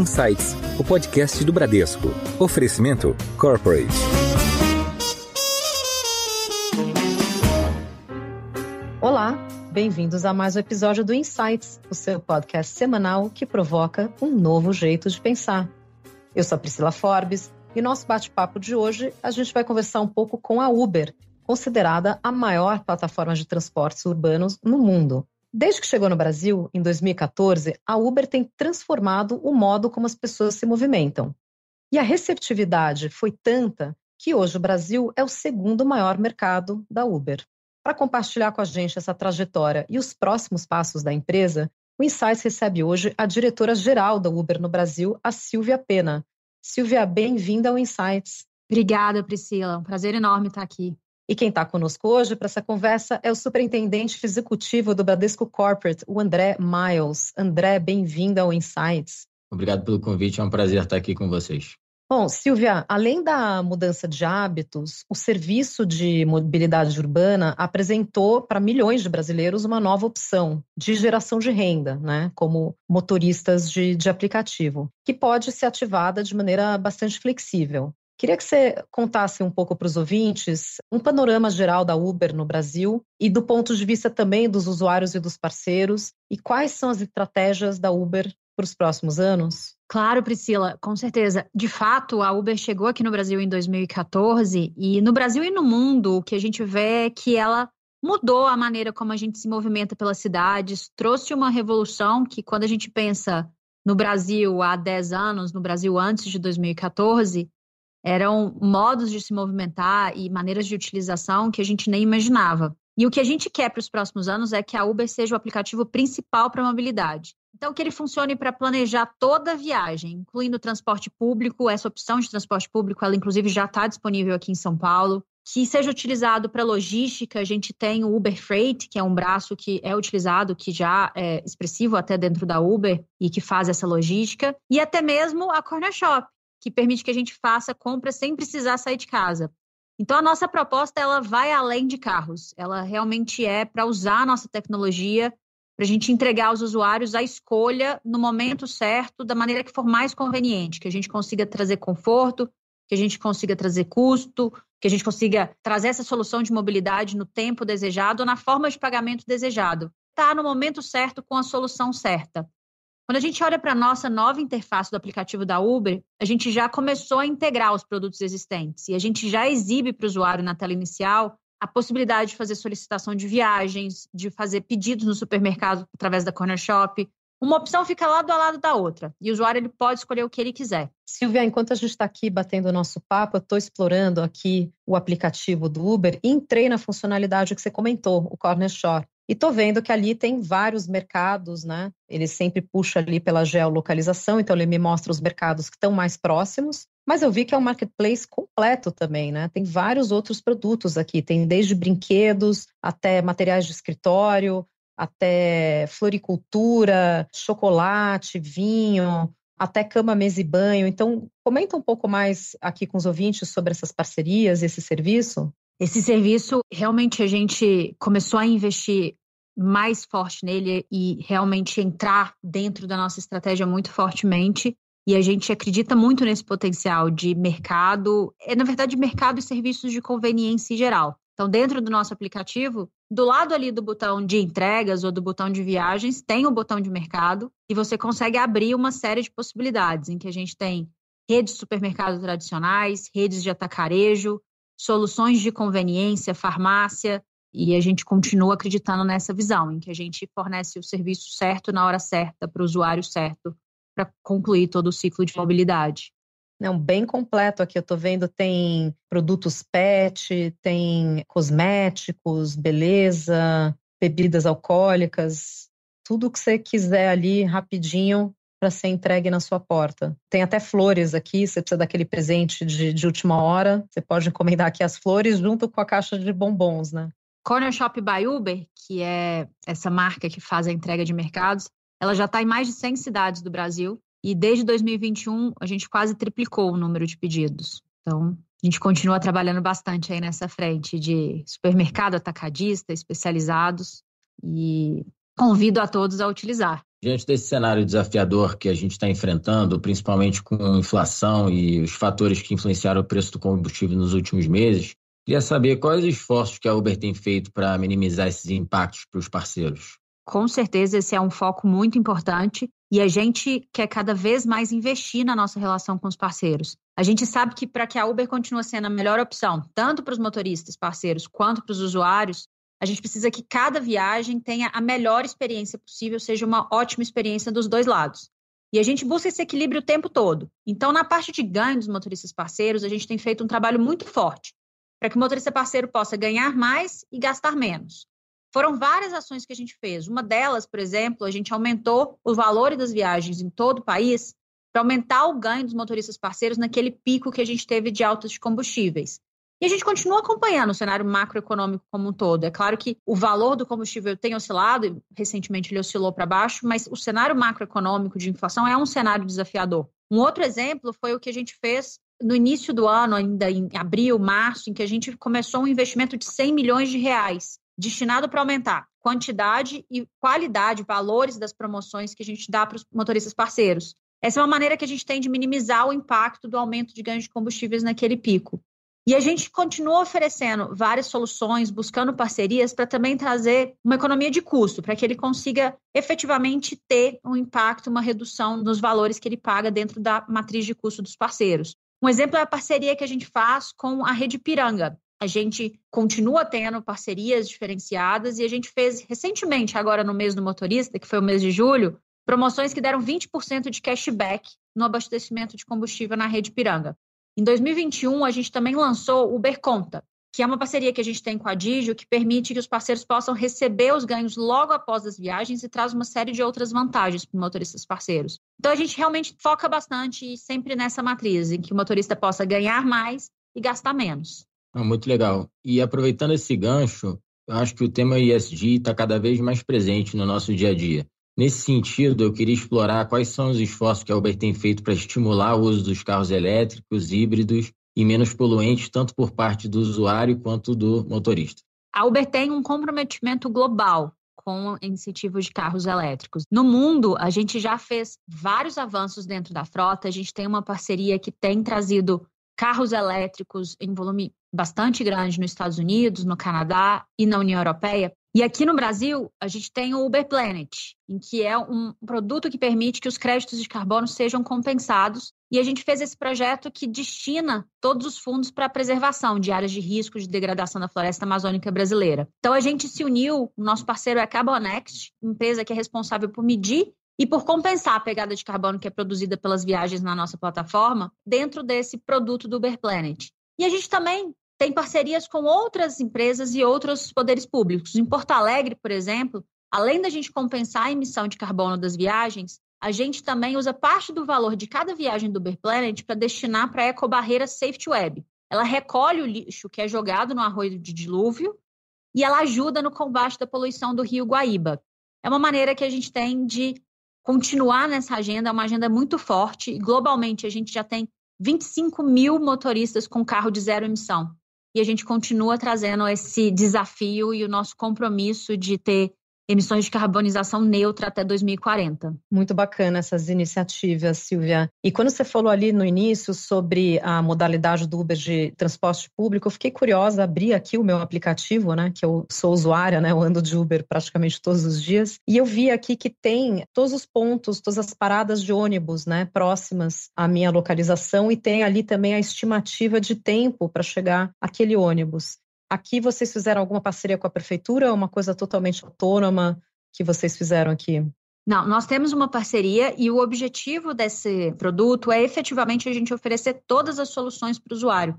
Insights, o podcast do Bradesco. Oferecimento Corporate. Olá, bem-vindos a mais um episódio do Insights, o seu podcast semanal que provoca um novo jeito de pensar. Eu sou a Priscila Forbes e nosso bate-papo de hoje a gente vai conversar um pouco com a Uber, considerada a maior plataforma de transportes urbanos no mundo. Desde que chegou no Brasil, em 2014, a Uber tem transformado o modo como as pessoas se movimentam. E a receptividade foi tanta que hoje o Brasil é o segundo maior mercado da Uber. Para compartilhar com a gente essa trajetória e os próximos passos da empresa, o Insights recebe hoje a diretora-geral da Uber no Brasil, a Silvia Pena. Silvia, bem-vinda ao Insights. Obrigada, Priscila. Um prazer enorme estar aqui. E quem está conosco hoje para essa conversa é o superintendente executivo do Bradesco Corporate, o André Miles. André, bem-vindo ao Insights. Obrigado pelo convite, é um prazer estar aqui com vocês. Bom, Silvia, além da mudança de hábitos, o serviço de mobilidade urbana apresentou para milhões de brasileiros uma nova opção de geração de renda, né, como motoristas de, de aplicativo, que pode ser ativada de maneira bastante flexível. Queria que você contasse um pouco para os ouvintes um panorama geral da Uber no Brasil e do ponto de vista também dos usuários e dos parceiros e quais são as estratégias da Uber para os próximos anos? Claro, Priscila, com certeza. De fato, a Uber chegou aqui no Brasil em 2014 e no Brasil e no mundo o que a gente vê é que ela mudou a maneira como a gente se movimenta pelas cidades, trouxe uma revolução que quando a gente pensa no Brasil há 10 anos, no Brasil antes de 2014, eram modos de se movimentar e maneiras de utilização que a gente nem imaginava. E o que a gente quer para os próximos anos é que a Uber seja o aplicativo principal para a mobilidade. Então, que ele funcione para planejar toda a viagem, incluindo o transporte público. Essa opção de transporte público, ela inclusive já está disponível aqui em São Paulo. Que seja utilizado para logística. A gente tem o Uber Freight, que é um braço que é utilizado, que já é expressivo até dentro da Uber e que faz essa logística. E até mesmo a Corner Shop, que permite que a gente faça compras sem precisar sair de casa. Então a nossa proposta ela vai além de carros, ela realmente é para usar a nossa tecnologia para a gente entregar aos usuários a escolha no momento certo, da maneira que for mais conveniente, que a gente consiga trazer conforto, que a gente consiga trazer custo, que a gente consiga trazer essa solução de mobilidade no tempo desejado ou na forma de pagamento desejado. Está no momento certo com a solução certa. Quando a gente olha para a nossa nova interface do aplicativo da Uber, a gente já começou a integrar os produtos existentes e a gente já exibe para o usuário na tela inicial a possibilidade de fazer solicitação de viagens, de fazer pedidos no supermercado através da Corner Shop. Uma opção fica lado a lado da outra e o usuário ele pode escolher o que ele quiser. Silvia, enquanto a gente está aqui batendo o nosso papo, eu estou explorando aqui o aplicativo do Uber e entrei na funcionalidade que você comentou, o Corner Shop. E tô vendo que ali tem vários mercados, né? Ele sempre puxa ali pela geolocalização, então ele me mostra os mercados que estão mais próximos. Mas eu vi que é um marketplace completo também, né? Tem vários outros produtos aqui, tem desde brinquedos até materiais de escritório, até floricultura, chocolate, vinho, até cama, mesa e banho. Então, comenta um pouco mais aqui com os ouvintes sobre essas parcerias, esse serviço. Esse serviço, realmente, a gente começou a investir mais forte nele e realmente entrar dentro da nossa estratégia muito fortemente. E a gente acredita muito nesse potencial de mercado, é na verdade mercado e serviços de conveniência em geral. Então, dentro do nosso aplicativo, do lado ali do botão de entregas ou do botão de viagens, tem o botão de mercado e você consegue abrir uma série de possibilidades em que a gente tem redes de supermercados tradicionais, redes de atacarejo, soluções de conveniência, farmácia, e a gente continua acreditando nessa visão, em que a gente fornece o serviço certo na hora certa, para o usuário certo, para concluir todo o ciclo de mobilidade. Não, bem completo aqui. Eu estou vendo tem produtos pet, tem cosméticos, beleza, bebidas alcoólicas, tudo que você quiser ali rapidinho para ser entregue na sua porta. Tem até flores aqui, você precisa daquele presente de, de última hora, você pode encomendar aqui as flores junto com a caixa de bombons, né? Corner Shop by Uber, que é essa marca que faz a entrega de mercados, ela já está em mais de 100 cidades do Brasil e desde 2021 a gente quase triplicou o número de pedidos. Então, a gente continua trabalhando bastante aí nessa frente de supermercado atacadista, especializados e convido a todos a utilizar. Diante desse cenário desafiador que a gente está enfrentando, principalmente com inflação e os fatores que influenciaram o preço do combustível nos últimos meses, queria saber quais os esforços que a Uber tem feito para minimizar esses impactos para os parceiros. Com certeza, esse é um foco muito importante e a gente quer cada vez mais investir na nossa relação com os parceiros. A gente sabe que para que a Uber continue sendo a melhor opção, tanto para os motoristas parceiros quanto para os usuários, a gente precisa que cada viagem tenha a melhor experiência possível, seja uma ótima experiência dos dois lados. E a gente busca esse equilíbrio o tempo todo. Então, na parte de ganho dos motoristas parceiros, a gente tem feito um trabalho muito forte para que o motorista parceiro possa ganhar mais e gastar menos. Foram várias ações que a gente fez. Uma delas, por exemplo, a gente aumentou o valor das viagens em todo o país para aumentar o ganho dos motoristas parceiros naquele pico que a gente teve de altas de combustíveis. E a gente continua acompanhando o cenário macroeconômico como um todo. É claro que o valor do combustível tem oscilado, recentemente ele oscilou para baixo, mas o cenário macroeconômico de inflação é um cenário desafiador. Um outro exemplo foi o que a gente fez no início do ano, ainda em abril, março, em que a gente começou um investimento de 100 milhões de reais, destinado para aumentar quantidade e qualidade, valores das promoções que a gente dá para os motoristas parceiros. Essa é uma maneira que a gente tem de minimizar o impacto do aumento de ganhos de combustíveis naquele pico. E a gente continua oferecendo várias soluções, buscando parcerias para também trazer uma economia de custo, para que ele consiga efetivamente ter um impacto, uma redução nos valores que ele paga dentro da matriz de custo dos parceiros. Um exemplo é a parceria que a gente faz com a Rede Piranga. A gente continua tendo parcerias diferenciadas e a gente fez recentemente, agora no mês do motorista, que foi o mês de julho, promoções que deram 20% de cashback no abastecimento de combustível na Rede Piranga. Em 2021, a gente também lançou o Uber Conta, que é uma parceria que a gente tem com a Digio, que permite que os parceiros possam receber os ganhos logo após as viagens e traz uma série de outras vantagens para os motoristas parceiros. Então, a gente realmente foca bastante sempre nessa matriz, em que o motorista possa ganhar mais e gastar menos. Ah, muito legal. E aproveitando esse gancho, eu acho que o tema ESG está cada vez mais presente no nosso dia a dia. Nesse sentido, eu queria explorar quais são os esforços que a Uber tem feito para estimular o uso dos carros elétricos, híbridos e menos poluentes, tanto por parte do usuário quanto do motorista. A Uber tem um comprometimento global com incentivos de carros elétricos. No mundo, a gente já fez vários avanços dentro da frota, a gente tem uma parceria que tem trazido carros elétricos em volume bastante grande nos Estados Unidos, no Canadá e na União Europeia. E aqui no Brasil, a gente tem o Uber Planet, em que é um produto que permite que os créditos de carbono sejam compensados. E a gente fez esse projeto que destina todos os fundos para a preservação de áreas de risco de degradação da floresta amazônica brasileira. Então a gente se uniu, o nosso parceiro é a Carbonext, empresa que é responsável por medir e por compensar a pegada de carbono que é produzida pelas viagens na nossa plataforma, dentro desse produto do Uber Planet. E a gente também tem parcerias com outras empresas e outros poderes públicos. Em Porto Alegre, por exemplo, além da gente compensar a emissão de carbono das viagens, a gente também usa parte do valor de cada viagem do Uber Planet para destinar para a ecobarreira Safety Web. Ela recolhe o lixo que é jogado no arroio de dilúvio e ela ajuda no combate da poluição do rio Guaíba. É uma maneira que a gente tem de continuar nessa agenda, é uma agenda muito forte. Globalmente, a gente já tem 25 mil motoristas com carro de zero emissão e a gente continua trazendo esse desafio e o nosso compromisso de ter emissões de carbonização neutra até 2040. Muito bacana essas iniciativas, Silvia. E quando você falou ali no início sobre a modalidade do Uber de transporte público, eu fiquei curiosa, abri aqui o meu aplicativo, né, que eu sou usuária, né, eu ando de Uber praticamente todos os dias, e eu vi aqui que tem todos os pontos, todas as paradas de ônibus, né, próximas à minha localização e tem ali também a estimativa de tempo para chegar aquele ônibus. Aqui vocês fizeram alguma parceria com a prefeitura ou uma coisa totalmente autônoma que vocês fizeram aqui? Não, nós temos uma parceria e o objetivo desse produto é efetivamente a gente oferecer todas as soluções para o usuário. O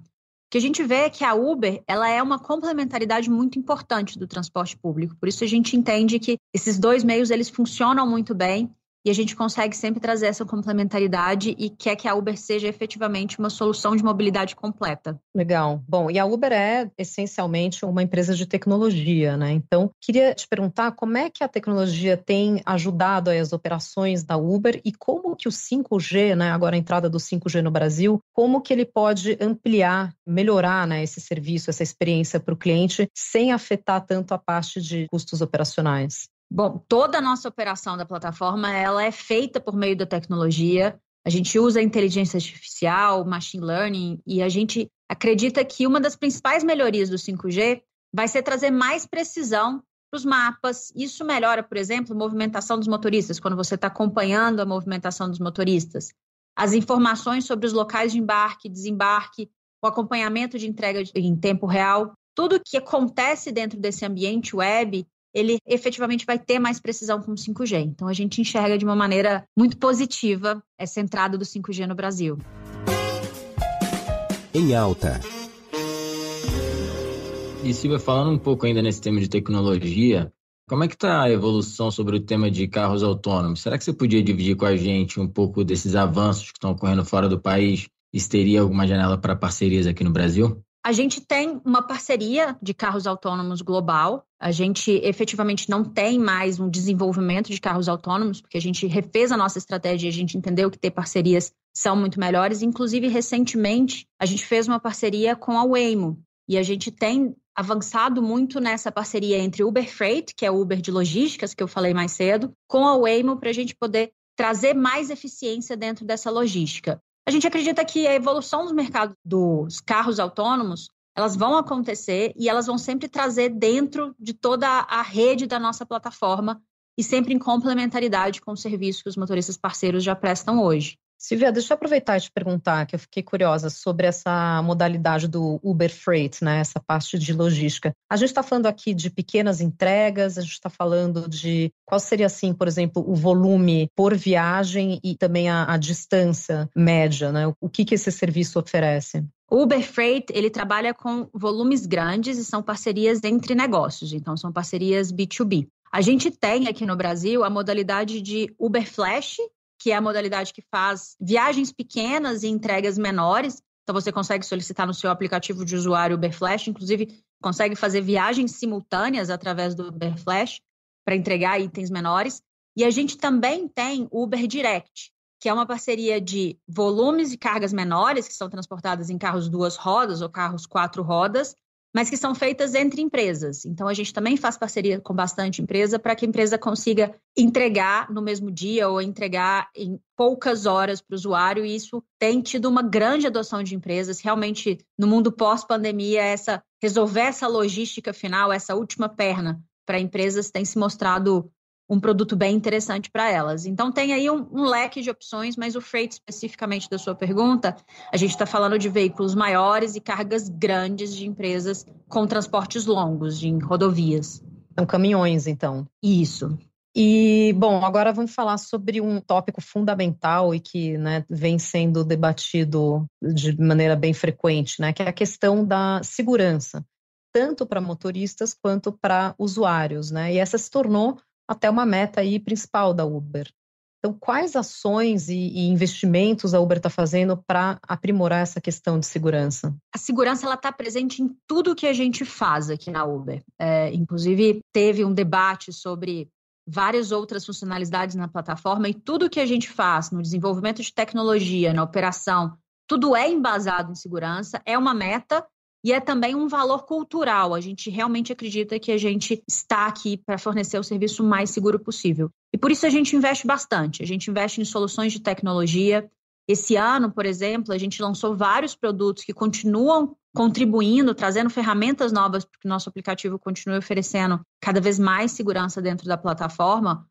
que a gente vê é que a Uber ela é uma complementaridade muito importante do transporte público. Por isso a gente entende que esses dois meios eles funcionam muito bem e a gente consegue sempre trazer essa complementaridade e quer que a Uber seja efetivamente uma solução de mobilidade completa. Legal. Bom, e a Uber é essencialmente uma empresa de tecnologia, né? Então, queria te perguntar como é que a tecnologia tem ajudado as operações da Uber e como que o 5G, né, agora a entrada do 5G no Brasil, como que ele pode ampliar, melhorar, né, esse serviço, essa experiência para o cliente sem afetar tanto a parte de custos operacionais? Bom, toda a nossa operação da plataforma ela é feita por meio da tecnologia. A gente usa inteligência artificial, machine learning, e a gente acredita que uma das principais melhorias do 5G vai ser trazer mais precisão para os mapas. Isso melhora, por exemplo, a movimentação dos motoristas, quando você está acompanhando a movimentação dos motoristas. As informações sobre os locais de embarque, desembarque, o acompanhamento de entrega em tempo real. Tudo que acontece dentro desse ambiente web, ele efetivamente vai ter mais precisão com o 5G. Então, a gente enxerga de uma maneira muito positiva essa entrada do 5G no Brasil. Em alta. E Silvia, falando um pouco ainda nesse tema de tecnologia, como é que está a evolução sobre o tema de carros autônomos? Será que você podia dividir com a gente um pouco desses avanços que estão ocorrendo fora do país? E teria alguma janela para parcerias aqui no Brasil? A gente tem uma parceria de carros autônomos global. A gente efetivamente não tem mais um desenvolvimento de carros autônomos, porque a gente refez a nossa estratégia a gente entendeu que ter parcerias são muito melhores. Inclusive, recentemente, a gente fez uma parceria com a Waymo, e a gente tem avançado muito nessa parceria entre Uber Freight, que é o Uber de logísticas, que eu falei mais cedo, com a Waymo para a gente poder trazer mais eficiência dentro dessa logística. A gente acredita que a evolução dos mercados dos carros autônomos elas vão acontecer e elas vão sempre trazer dentro de toda a rede da nossa plataforma e sempre em complementaridade com os serviços que os motoristas parceiros já prestam hoje. Silvia, deixa eu aproveitar e te perguntar, que eu fiquei curiosa sobre essa modalidade do Uber Freight, né? Essa parte de logística. A gente está falando aqui de pequenas entregas, a gente está falando de qual seria, assim, por exemplo, o volume por viagem e também a, a distância média, né? O que, que esse serviço oferece? O Uber Freight, ele trabalha com volumes grandes e são parcerias entre negócios, então são parcerias B2B. A gente tem aqui no Brasil a modalidade de Uber Flash, que é a modalidade que faz viagens pequenas e entregas menores. Então, você consegue solicitar no seu aplicativo de usuário Uber Flash, inclusive consegue fazer viagens simultâneas através do Uber Flash para entregar itens menores. E a gente também tem o Uber Direct, que é uma parceria de volumes e cargas menores, que são transportadas em carros duas rodas ou carros quatro rodas, mas que são feitas entre empresas. Então, a gente também faz parceria com bastante empresa para que a empresa consiga entregar no mesmo dia ou entregar em poucas horas para o usuário, e isso tem tido uma grande adoção de empresas. Realmente, no mundo pós-pandemia, essa resolver essa logística final, essa última perna para empresas tem se mostrado um produto bem interessante para elas. Então, tem aí um, um, leque de opções, mas o freight, especificamente da sua pergunta, a gente está falando de veículos maiores e cargas grandes de empresas com transportes longos, de rodovias. São caminhões, então. Isso. E, bom, agora vamos falar sobre um tópico fundamental e que né, vem sendo debatido de maneira bem frequente, né, que é a questão da segurança, tanto para motoristas quanto para usuários. Né? E essa se tornou até uma meta aí principal da Uber. Então, quais ações e, e investimentos a Uber está fazendo para aprimorar essa questão de segurança? A segurança ela está presente em tudo que a gente faz aqui na Uber. É, inclusive, teve um debate sobre várias outras funcionalidades na plataforma e tudo que a gente faz no desenvolvimento de tecnologia, na operação, tudo é embasado em segurança, é uma meta e é também um valor cultural. A gente realmente acredita que a gente está aqui para fornecer o serviço mais seguro possível. E por isso a gente investe bastante. A gente investe em soluções de tecnologia. Esse ano, por exemplo, a gente lançou vários produtos que continuam contribuindo, trazendo ferramentas novas para que o nosso aplicativo continue oferecendo cada vez mais segurança dentro da plataforma.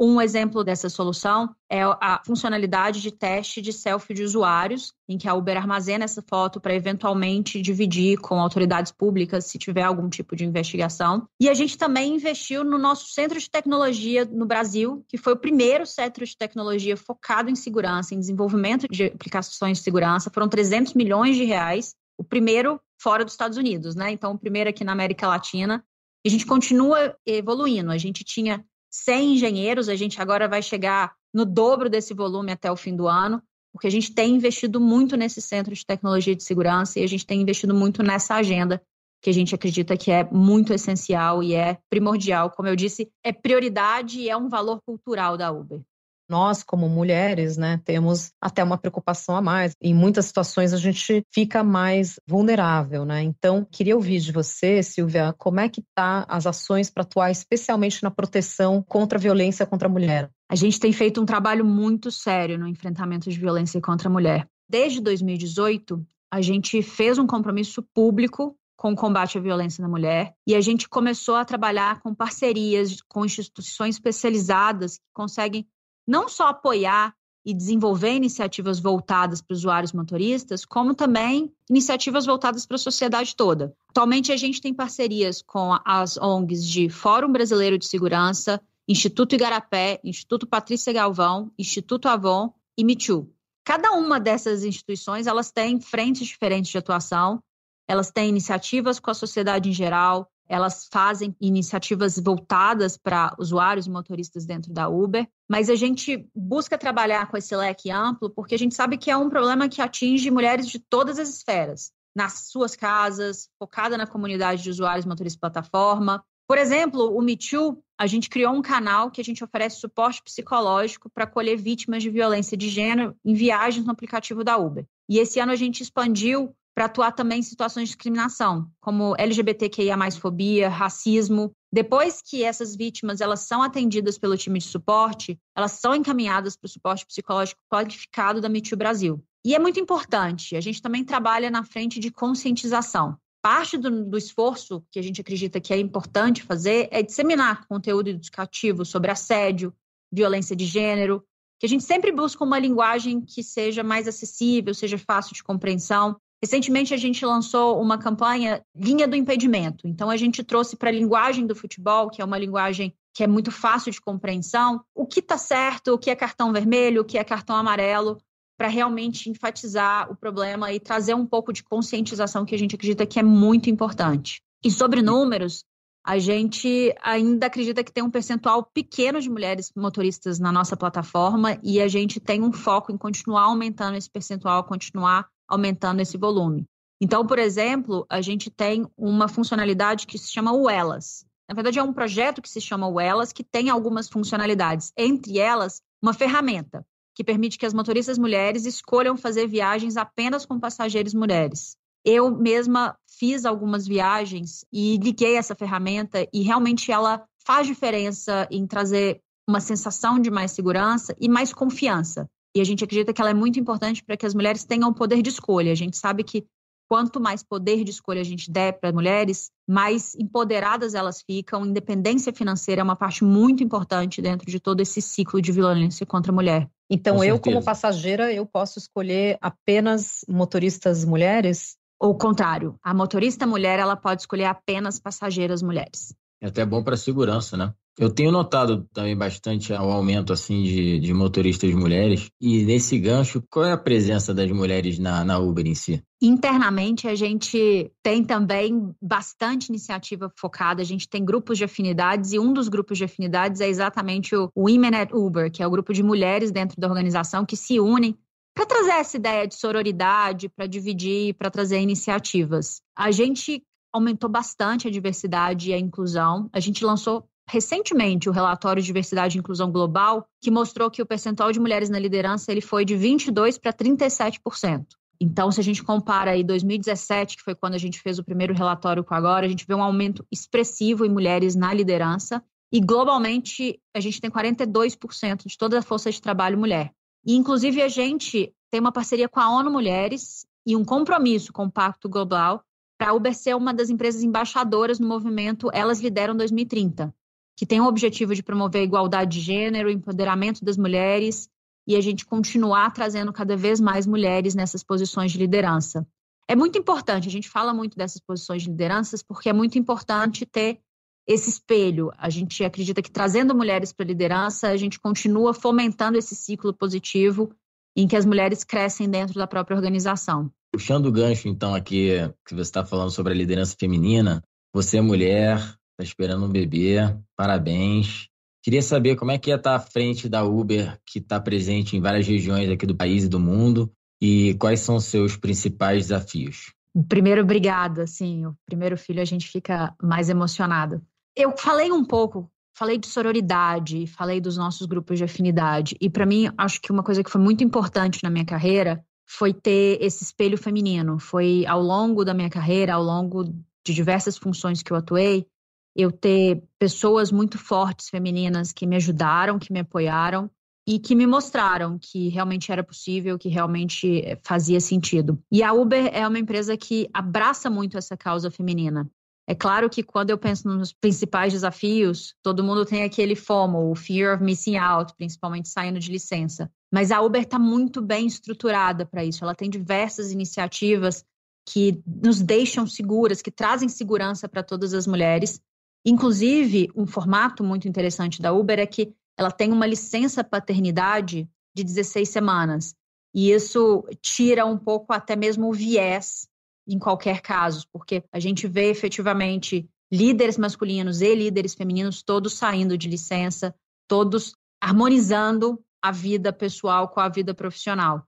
Um exemplo dessa solução é a funcionalidade de teste de selfie de usuários, em que a Uber armazena essa foto para eventualmente dividir com autoridades públicas se tiver algum tipo de investigação. E a gente também investiu no nosso centro de tecnologia no Brasil, que foi o primeiro centro de tecnologia focado em segurança, em desenvolvimento de aplicações de segurança. Foram 300 milhões de reais. O primeiro fora dos Estados Unidos, né? Então, o primeiro aqui na América Latina. E a gente continua evoluindo. A gente tinha 100 engenheiros, a gente agora vai chegar no dobro desse volume até o fim do ano, porque a gente tem investido muito nesse centro de tecnologia de segurança e a gente tem investido muito nessa agenda que a gente acredita que é muito essencial e é primordial. Como eu disse, é prioridade e é um valor cultural da Uber. Nós, como mulheres, né, temos até uma preocupação a mais. Em muitas situações a gente fica mais vulnerável, né? Então, queria ouvir de você, Silvia, como é que tá as ações para atuar especialmente na proteção contra a violência contra a mulher? A gente tem feito um trabalho muito sério no enfrentamento de violência contra a mulher. Desde 2018, a gente fez um compromisso público com o combate à violência na mulher e a gente começou a trabalhar com parcerias com instituições especializadas que conseguem não só apoiar e desenvolver iniciativas voltadas para usuários motoristas, como também iniciativas voltadas para a sociedade toda. Atualmente, a gente tem parcerias com as ONGs de Fórum Brasileiro de Segurança, Instituto Igarapé, Instituto Patrícia Galvão, Instituto Avon e Me Too. Cada uma dessas instituições, elas têm frentes diferentes de atuação, elas têm iniciativas com a sociedade em geral, elas fazem iniciativas voltadas para usuários e motoristas dentro da Uber, mas a gente busca trabalhar com esse leque amplo porque a gente sabe que é um problema que atinge mulheres de todas as esferas, nas suas casas, focada na comunidade de usuários motoristas plataforma, por exemplo, o Me Too, a gente criou um canal que a gente oferece suporte psicológico para acolher vítimas de violência de gênero em viagens no aplicativo da Uber. E esse ano a gente expandiu para atuar também em situações de discriminação, como LGBTQIA+, fobia, racismo. Depois que essas vítimas elas são atendidas pelo time de suporte, elas são encaminhadas para o suporte psicológico qualificado da Me Too Brasil. E é muito importante, a gente também trabalha na frente de conscientização parte do, do, esforço que a gente acredita que é importante fazer é disseminar conteúdo educativo sobre assédio, violência de gênero, que a gente sempre busca uma linguagem que seja mais acessível, seja fácil de compreensão. Recentemente a gente lançou uma campanha Linha do Impedimento. Então a gente trouxe para a linguagem do futebol, que é uma linguagem que é muito fácil de compreensão, o que está certo, o que é cartão vermelho, o que é cartão amarelo, para realmente enfatizar o problema e trazer um pouco de conscientização que a gente acredita que é muito importante. E sobre números, a gente ainda acredita que tem um percentual pequeno de mulheres motoristas na nossa plataforma e a gente tem um foco em continuar aumentando esse percentual, continuar aumentando esse volume. Então, por exemplo, a gente tem uma funcionalidade que se chama o Elas. Na verdade, é um projeto que se chama o Elas, que tem algumas funcionalidades. Entre elas, uma ferramenta que permite que as motoristas mulheres escolham fazer viagens apenas com passageiros mulheres. Eu mesma fiz algumas viagens e liguei essa ferramenta e realmente ela faz diferença em trazer uma sensação de mais segurança e mais confiança. E a gente acredita que ela é muito importante para que as mulheres tenham o poder de escolha. A gente sabe que quanto mais poder de escolha a gente der para mulheres, mais empoderadas elas ficam. Independência financeira é uma parte muito importante dentro de todo esse ciclo de violência contra a mulher. Então, Com eu, como passageira, eu posso escolher apenas motoristas mulheres? Ou o contrário, a motorista mulher ela pode escolher apenas passageiras mulheres. É até bom para a segurança, né? Eu tenho notado também bastante o aumento assim de, de motoristas mulheres. E nesse gancho, qual é a presença das mulheres na, na Uber em si? Internamente, a gente tem também bastante iniciativa focada. A gente tem grupos de afinidades e um dos grupos de afinidades é exatamente o Women at Uber, que é o grupo de mulheres dentro da organização que se unem para trazer essa ideia de sororidade, para dividir, para trazer iniciativas. A gente aumentou bastante a diversidade e a inclusão. A gente lançou recentemente o relatório de Diversidade e Inclusão Global, que mostrou que o percentual de mulheres na liderança ele foi de 22 para 37%. Então, se a gente compara aí 2017, que foi quando a gente fez o primeiro relatório com agora, a gente vê um aumento expressivo em mulheres na liderança. E globalmente, a gente tem 42% de toda a força de trabalho mulher. E, inclusive, a gente tem uma parceria com a ONU Mulheres e um compromisso com o Pacto Global para a Uber ser uma das empresas embaixadoras no movimento Elas Lideram 2030 que tem o objetivo de promover a igualdade de gênero, o empoderamento das mulheres e a gente continuar trazendo cada vez mais mulheres nessas posições de liderança. É muito importante, a gente fala muito dessas posições de lideranças porque é muito importante ter esse espelho. A gente acredita que trazendo mulheres para a liderança, a gente continua fomentando esse ciclo positivo em que as mulheres crescem dentro da própria organização. Puxando o gancho, então, aqui, que você está falando sobre a liderança feminina, você é mulher, Está esperando um bebê. Parabéns. Queria saber como é que é estar à frente da Uber, que está presente em várias regiões aqui do país e do mundo, e quais são os seus principais desafios? Primeiro, obrigada. Sim, o primeiro filho a gente fica mais emocionado. Eu falei um pouco falei de sororidade, falei dos nossos grupos de afinidade. E para mim, acho que uma coisa que foi muito importante na minha carreira foi ter esse espelho feminino. Foi ao longo da minha carreira, ao longo de diversas funções que eu atuei, eu ter pessoas muito fortes femininas que me ajudaram, que me apoiaram e que me mostraram que realmente era possível, que realmente eh, fazia sentido. E a Uber é uma empresa que abraça muito essa causa feminina. É claro que quando eu penso nos principais desafios, todo mundo tem aquele FOMO, o Fear of Missing Out, principalmente saindo de licença. Mas a Uber está muito bem estruturada para isso. Ela tem diversas iniciativas que nos deixam seguras, que trazem segurança para todas as mulheres. Inclusive, um formato muito interessante da Uber é que ela tem uma licença paternidade de 16 semanas. E isso tira um pouco até mesmo o viés em qualquer caso, porque a gente vê efetivamente líderes masculinos e líderes femininos todos saindo de licença, todos harmonizando a vida pessoal com a vida profissional.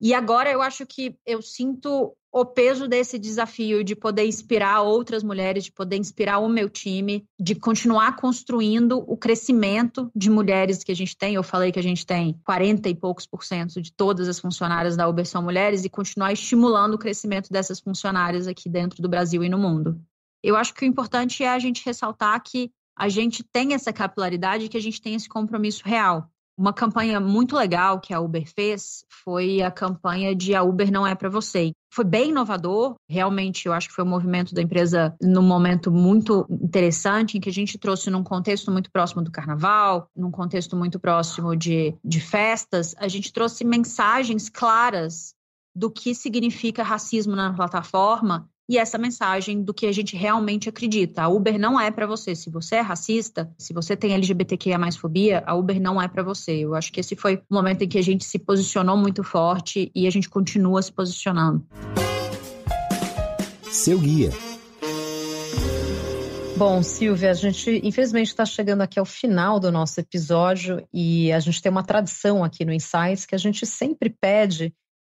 E agora eu acho que eu sinto o peso desse desafio de poder inspirar outras mulheres, de poder inspirar o meu time, de continuar construindo o crescimento de mulheres que a gente tem. Eu falei que a gente tem 40 e poucos por cento de todas as funcionárias da Uber são mulheres e continuar estimulando o crescimento dessas funcionárias aqui dentro do Brasil e no mundo. Eu acho que o importante é a gente ressaltar que a gente tem essa capilaridade, que a gente tem esse compromisso real. Uma campanha muito legal que a Uber fez foi a campanha de A Uber Não É Para Você. Foi bem inovador, realmente eu acho que foi um movimento da empresa num momento muito interessante, em que a gente trouxe num contexto muito próximo do carnaval, num contexto muito próximo de, de festas, a gente trouxe mensagens claras do que significa racismo na plataforma e essa mensagem do que a gente realmente acredita. A Uber não é para você. Se você é racista, se você tem LGBTQIA mais fobia, a Uber não é para você. Eu acho que esse foi o momento em que a gente se posicionou muito forte e a gente continua se posicionando. Seu guia. Bom, Silvia, a gente infelizmente está chegando aqui ao final do nosso episódio e a gente tem uma tradição aqui no Insights que a gente sempre pede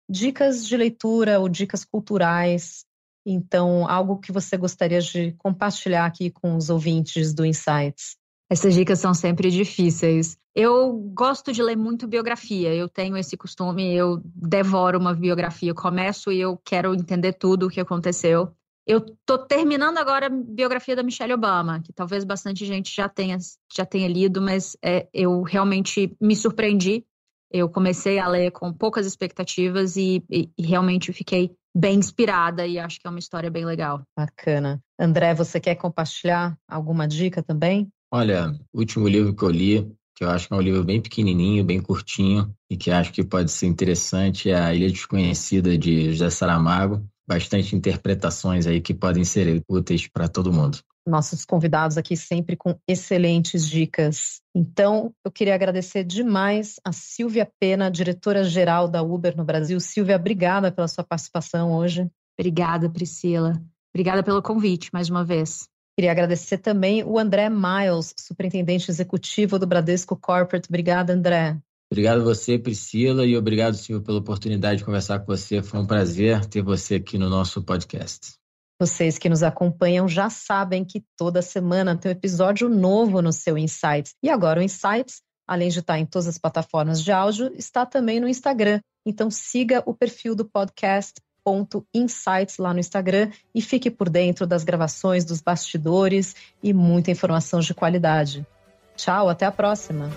dicas de leitura ou dicas culturais então, algo que você gostaria de compartilhar aqui com os ouvintes do Insights? Essas dicas são sempre difíceis. Eu gosto de ler muito biografia, eu tenho esse costume, eu devoro uma biografia, eu começo e eu quero entender tudo o que aconteceu. Eu tô terminando agora a biografia da Michelle Obama, que talvez bastante gente já tenha, já tenha lido, mas é, eu realmente me surpreendi. Eu comecei a ler com poucas expectativas e, e, e realmente fiquei bem inspirada e acho que é uma história bem legal. Bacana. André, você quer compartilhar alguma dica também? Olha, o último livro que eu li, que eu acho que é um livro bem pequenininho, bem curtinho e que acho que pode ser interessante, é A Ilha Desconhecida de José Saramago. Bastante interpretações aí que podem ser úteis para todo mundo nossos convidados aqui sempre com excelentes dicas. Então, eu queria agradecer demais a Silvia Pena, diretora-geral da Uber no Brasil. Silvia, obrigada pela sua participação hoje. Obrigada, Priscila. Obrigada pelo convite, mais uma vez. Queria agradecer também o André Miles, superintendente executivo do Bradesco Corporate. Obrigada, André. Obrigado a você, Priscila, e obrigado, Silvio, pela oportunidade de conversar com você. Foi um prazer ter você aqui no nosso podcast. Vocês que nos acompanham já sabem que toda semana tem um episódio novo no seu Insights. E agora o Insights, além de estar em todas as plataformas de áudio, está também no Instagram. Então siga o perfil do podcast insights lá no Instagram e fique por dentro das gravações, dos bastidores e muita informação de qualidade. Tchau, até a próxima.